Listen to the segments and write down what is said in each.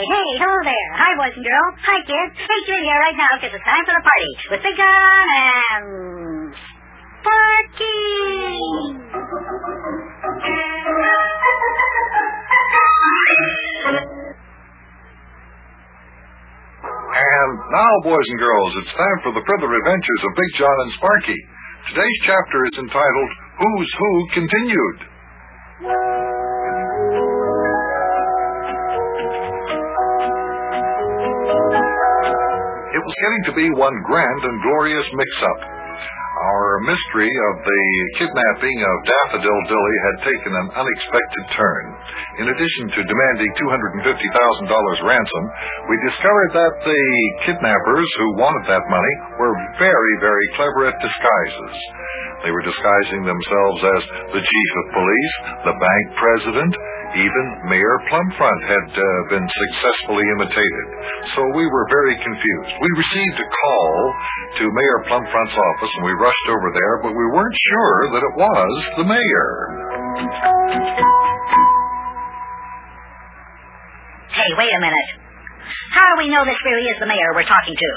hey, hello there. Hi, boys and girls. Hi, kids. Hey, you in here right now because it's time for the party with Big John and Sparky. And now, boys and girls, it's time for the further adventures of Big John and Sparky. Today's chapter is entitled Who's Who Continued. Was getting to be one grand and glorious mix-up. Our mystery of the kidnapping of Daffodil Dilly had taken an unexpected turn. In addition to demanding $250,000 ransom, we discovered that the kidnappers who wanted that money were very, very clever at disguises. They were disguising themselves as the chief of police, the bank president, even Mayor Plumfront had uh, been successfully imitated. So we were very confused. We received a call to Mayor Plumfront's office and we rushed over there, but we weren't sure that it was the mayor. Hey, wait a minute. How do we know this really is the mayor we're talking to?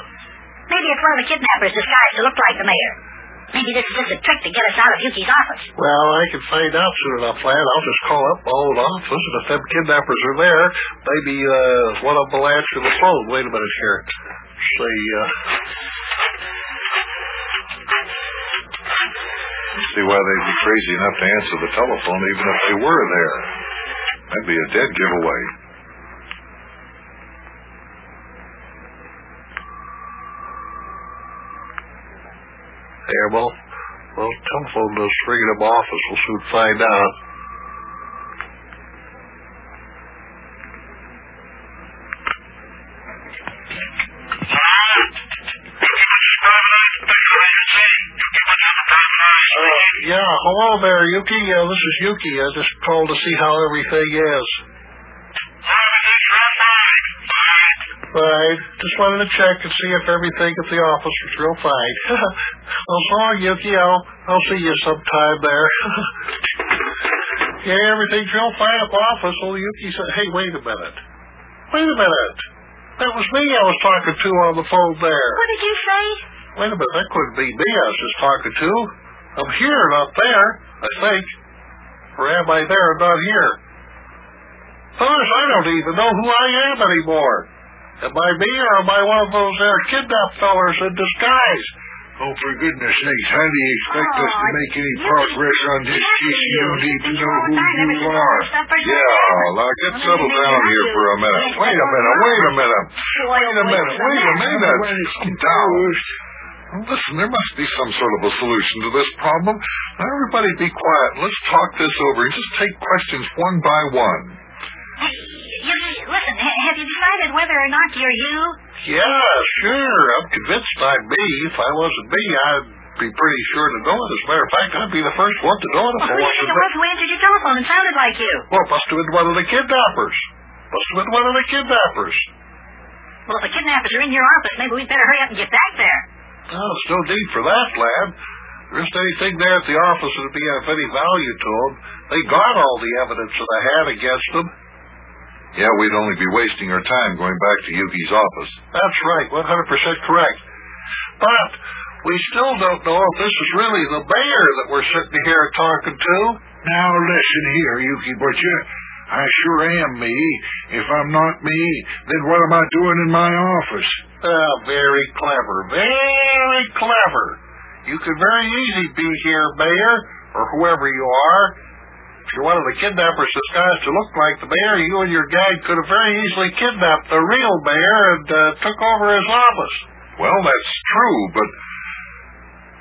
Maybe it's one of the kidnappers disguised to look like the mayor. Maybe this is just a trick to get us out of Yuki's office. Well, I can find out soon enough, lad. I'll just call up my old office, and if them kidnappers are there, maybe uh, one of them will answer the phone. Wait a minute here. See, uh... See why they'd be crazy enough to answer the telephone even if they were there. That'd be a dead giveaway. Yeah, well, well, telephone does ring in my office. We'll soon find out. Yeah, hello there, Yuki. Uh, this is Yuki. I just called to see how everything is. Right. Just wanted to check and see if everything at the office was real fine. well, so long, Yuki. I'll, I'll see you sometime there. yeah, everything's real fine at the office. Well, Yuki said, hey, wait a minute. Wait a minute. That was me I was talking to on the phone there. What did you say? Wait a minute. That couldn't be me I was just talking to. I'm here, not there, I think. Or am I there and not here? Gosh, I don't even know who I am anymore. Am I me or am I one of those there kidnapped fellers in disguise? Oh, for goodness sakes, how do you expect us to make any progress on this case? You don't even know who you are. Yeah, now get settled down here for a minute. Wait a minute, wait a minute. Wait a minute, wait a minute. Down. Listen, there must be some sort of a solution to this problem. Now, everybody be quiet. Let's talk this over and just take questions one by one. Decided whether or not you're you? Yeah, sure. I'm convinced I'd be. If I wasn't me, I'd be pretty sure to know it. As a matter of fact, I'd be the first one to know it if Well, I who do you think wasn't it was who answered your telephone and sounded like you? Well, it must have been one of the kidnappers. Must have been one of the kidnappers. Well, if the kidnappers are in your office, maybe we'd better hurry up and get back there. Oh, there's no need for that, lad. There isn't anything there at the office that would be of any value to them. They got all the evidence that I had against them. Yeah, we'd only be wasting our time going back to Yuki's office. That's right, 100% correct. But we still don't know if this is really the mayor that we're sitting here talking to. Now listen here, Yuki Butcher. I sure am me. If I'm not me, then what am I doing in my office? Ah, very clever, very clever. You could very easily be here, Mayor, or whoever you are. If you're one of the kidnappers disguised to look like the mayor, you and your gang could have very easily kidnapped the real mayor and uh, took over his office. Well, that's true, but.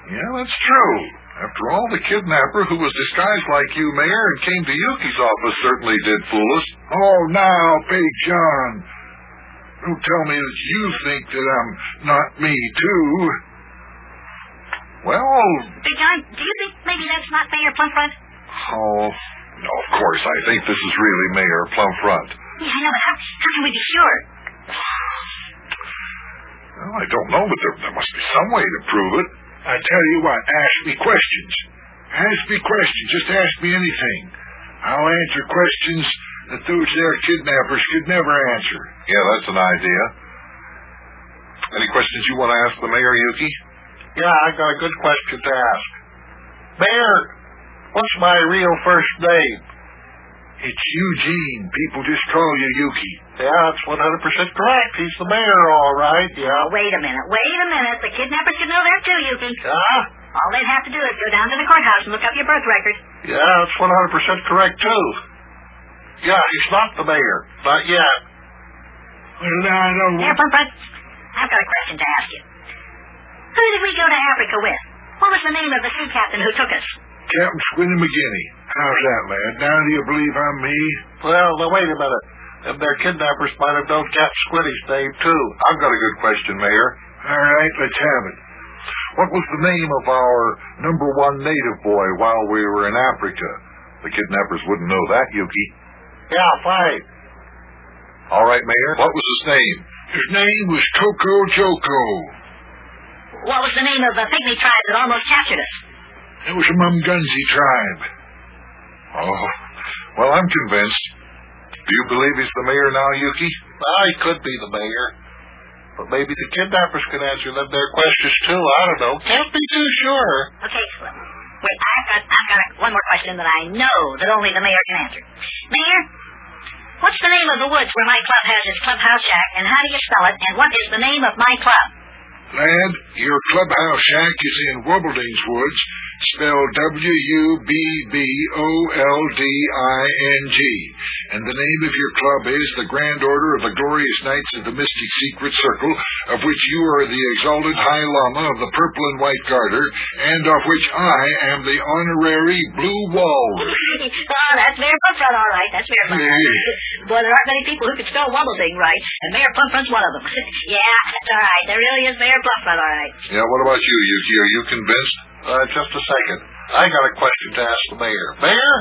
Yeah, that's true. After all, the kidnapper who was disguised like you, Mayor, and came to Yuki's office certainly did fool us. Oh, now, Big John. Don't tell me that you think that I'm not me, too. Well, Big John, do you think maybe that's not Mayor Plumfront? oh, no, of course, I think this is really Mayor Plumfront. Yeah, I know, but how, how can we be sure? Well, I don't know, but there, there must be some way to prove it. I tell you what, ask me questions. Ask me questions. Just ask me anything. I'll answer questions that those there kidnappers could never answer. Yeah, that's an idea. Any questions you want to ask the mayor, Yuki? Yeah, I got a good question to ask. Mayor, what's my real first name? It's Eugene. People just call you Yuki. Yeah, that's 100% correct. He's the mayor, all right. Oh, Yeah. wait a minute. Wait a minute. The kidnappers should know that too, Yuki. Yeah? All they'd have to do is go down to the courthouse and look up your birth record. Yeah, that's 100% correct, too. Yeah, he's not the mayor. Not yet. Well, I don't Mayor Plumfront, I've got a question to ask you. Who did we go to Africa with? What was the name of the sea captain who took us? Captain Squinty McGinney. How's that, lad? Now do you believe I'm me? Well, now wait a minute. Them their kidnappers might have known Captain Squinty's name, too. I've got a good question, Mayor. All right, let's have it. What was the name of our number one native boy while we were in Africa? The kidnappers wouldn't know that, Yuki. Yeah, fine. All right, Mayor. What was his name? His name was Coco Joko. What was the name of the pygmy tribe that almost captured us? It was a Mumgunzi tribe. Oh, well, I'm convinced. Do you believe he's the mayor now, Yuki? Well, he could be the mayor. But maybe the kidnappers can answer them their questions, too. I don't know. Can't be too sure. Okay, Slim. wait, I've got, I've got one more question that I know that only the mayor can answer. Mayor, what's the name of the woods where my club has its clubhouse shack, and how do you spell it, and what is the name of my club? Lad, your clubhouse shack is in Wubbolding's Woods, spelled W-U-B-B-O-L-D-I-N-G. And the name of your club is the Grand Order of the Glorious Knights of the Mystic Secret Circle, of which you are the exalted High Lama of the Purple and White Garter, and of which I am the honorary Blue Walrus. oh, that's Mayor Plumfront, all right. That's Mayor Plumfront. Boy, there aren't many people who can spell Wubbolding right, and Mayor Plumfront's one of them. yeah, that's all right. There really is Mayor Plumfront, all right. Yeah, what about you, Yuki? Are you convinced? Uh, just a second. I got a question to ask the mayor. Mayor,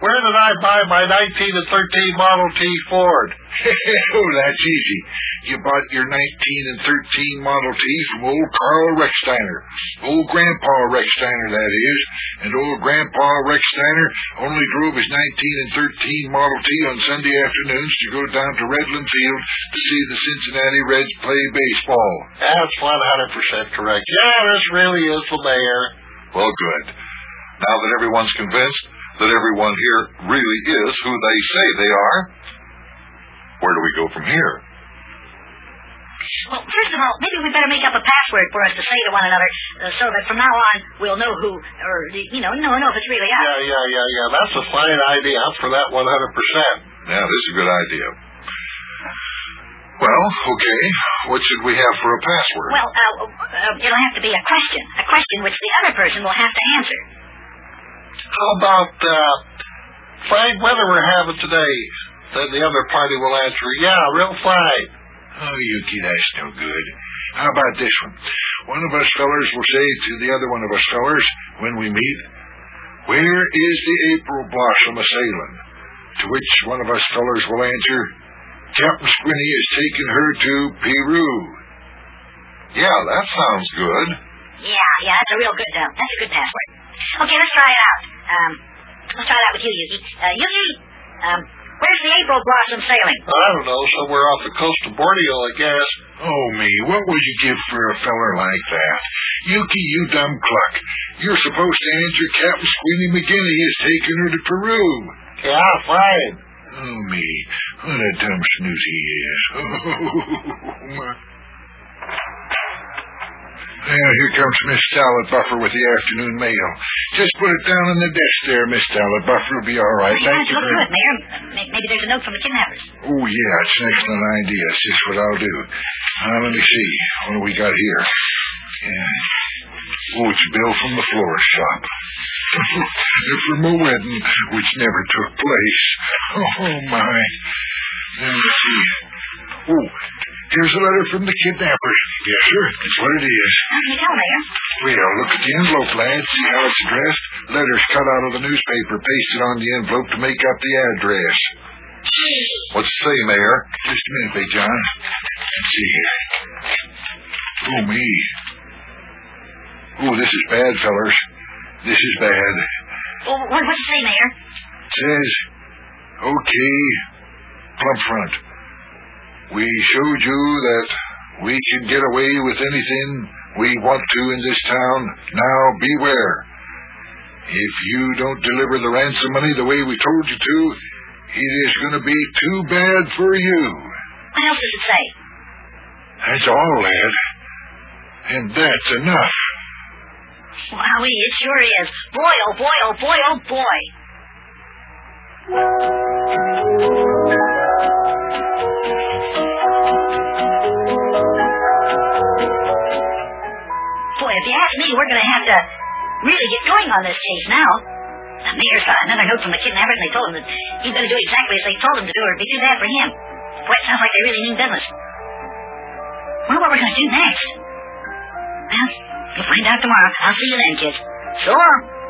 where did I buy my 19 and 13 Model T Ford? oh, that's easy. You bought your 19 and 13 Model T from old Carl Recksteiner. Old Grandpa Recksteiner, that is. And old Grandpa Recksteiner only drove his 19 and 13 Model T on Sunday afternoons to go down to Redland Field to see the Cincinnati Reds play baseball. That's 100% correct. Yeah, this really is the mayor. Well, good. Now that everyone's convinced that everyone here really is who they say they are, where do we go from here? Well, first of all, maybe we better make up a password for us to say to one another, uh, so that from now on we'll know who, or you know, know, know if it's really us. Yeah, yeah, yeah, yeah. That's a fine idea. I'm for that 100%. Yeah, this is a good idea. Well, okay. What should we have for a password? Well, uh, uh, it'll have to be a question, a question which the other person will have to answer. How about, uh, fine weather we're having today? Then the other party will answer, yeah, real fine. Oh, Yuki, that's no good. How about this one? One of us fellers will say to the other one of us fellers when we meet, Where is the April blossom a sailing? To which one of us fellers will answer, Captain Squinty has taken her to Peru. yeah, that sounds good. Yeah, yeah, that's a real good, uh, that's a good password. Okay, let's try it out. Um, let's try it out with you, Yuki. Uh, Yuki, um, where's the April blossom sailing? I don't know, somewhere off the coast of Borneo, I guess. Oh, me, what would you give for a feller like that? Yuki, you dumb cluck. You're supposed to answer Captain Squinty McGinney is taking her to Peru. Yeah, fine. Oh, me, what a dumb snooze he is. Well, here comes Miss Salad Buffer with the afternoon mail. Just put it down on the desk there, Miss Salad Buffer. will be all right. Thank you look good, Mayor. Uh, Maybe there's a note from the kidnappers. Oh, yeah, it's an excellent idea. It's just what I'll do. Now, let me see. What do we got here? Yeah. Oh, it's a bill from the florist shop. from a wedding which never took place. Oh, my. Let me see. Oh, here's a letter from the kidnappers. Yes, sir. That's what it is. How do you tell, Mayor? Well, look at the envelope, lad. See how it's addressed? Letters cut out of the newspaper, pasted on the envelope to make up the address. What's it say, Mayor? Just a minute, Big John. Let's see here. Oh, me. Oh, this is bad, fellers. This is bad. Well, what's it say, Mayor? Says, Okay, Plump Front. We showed you that we can get away with anything we want to in this town. Now beware. If you don't deliver the ransom money the way we told you to, it is going to be too bad for you. What else does it say? That's all, lad. And that's enough. Wowie, it sure is. Boy, oh boy, oh boy, oh boy. If you ask me, we're going to have to really get going on this case now. The mayor got another note from the kidnappers, and they told him that he's going to do exactly as they told him to do, or it'd be too bad for him. Boy, it sounds like they really mean business. Wonder what we're going to do next. Well, you'll find out tomorrow. I'll see you then, kids. So long.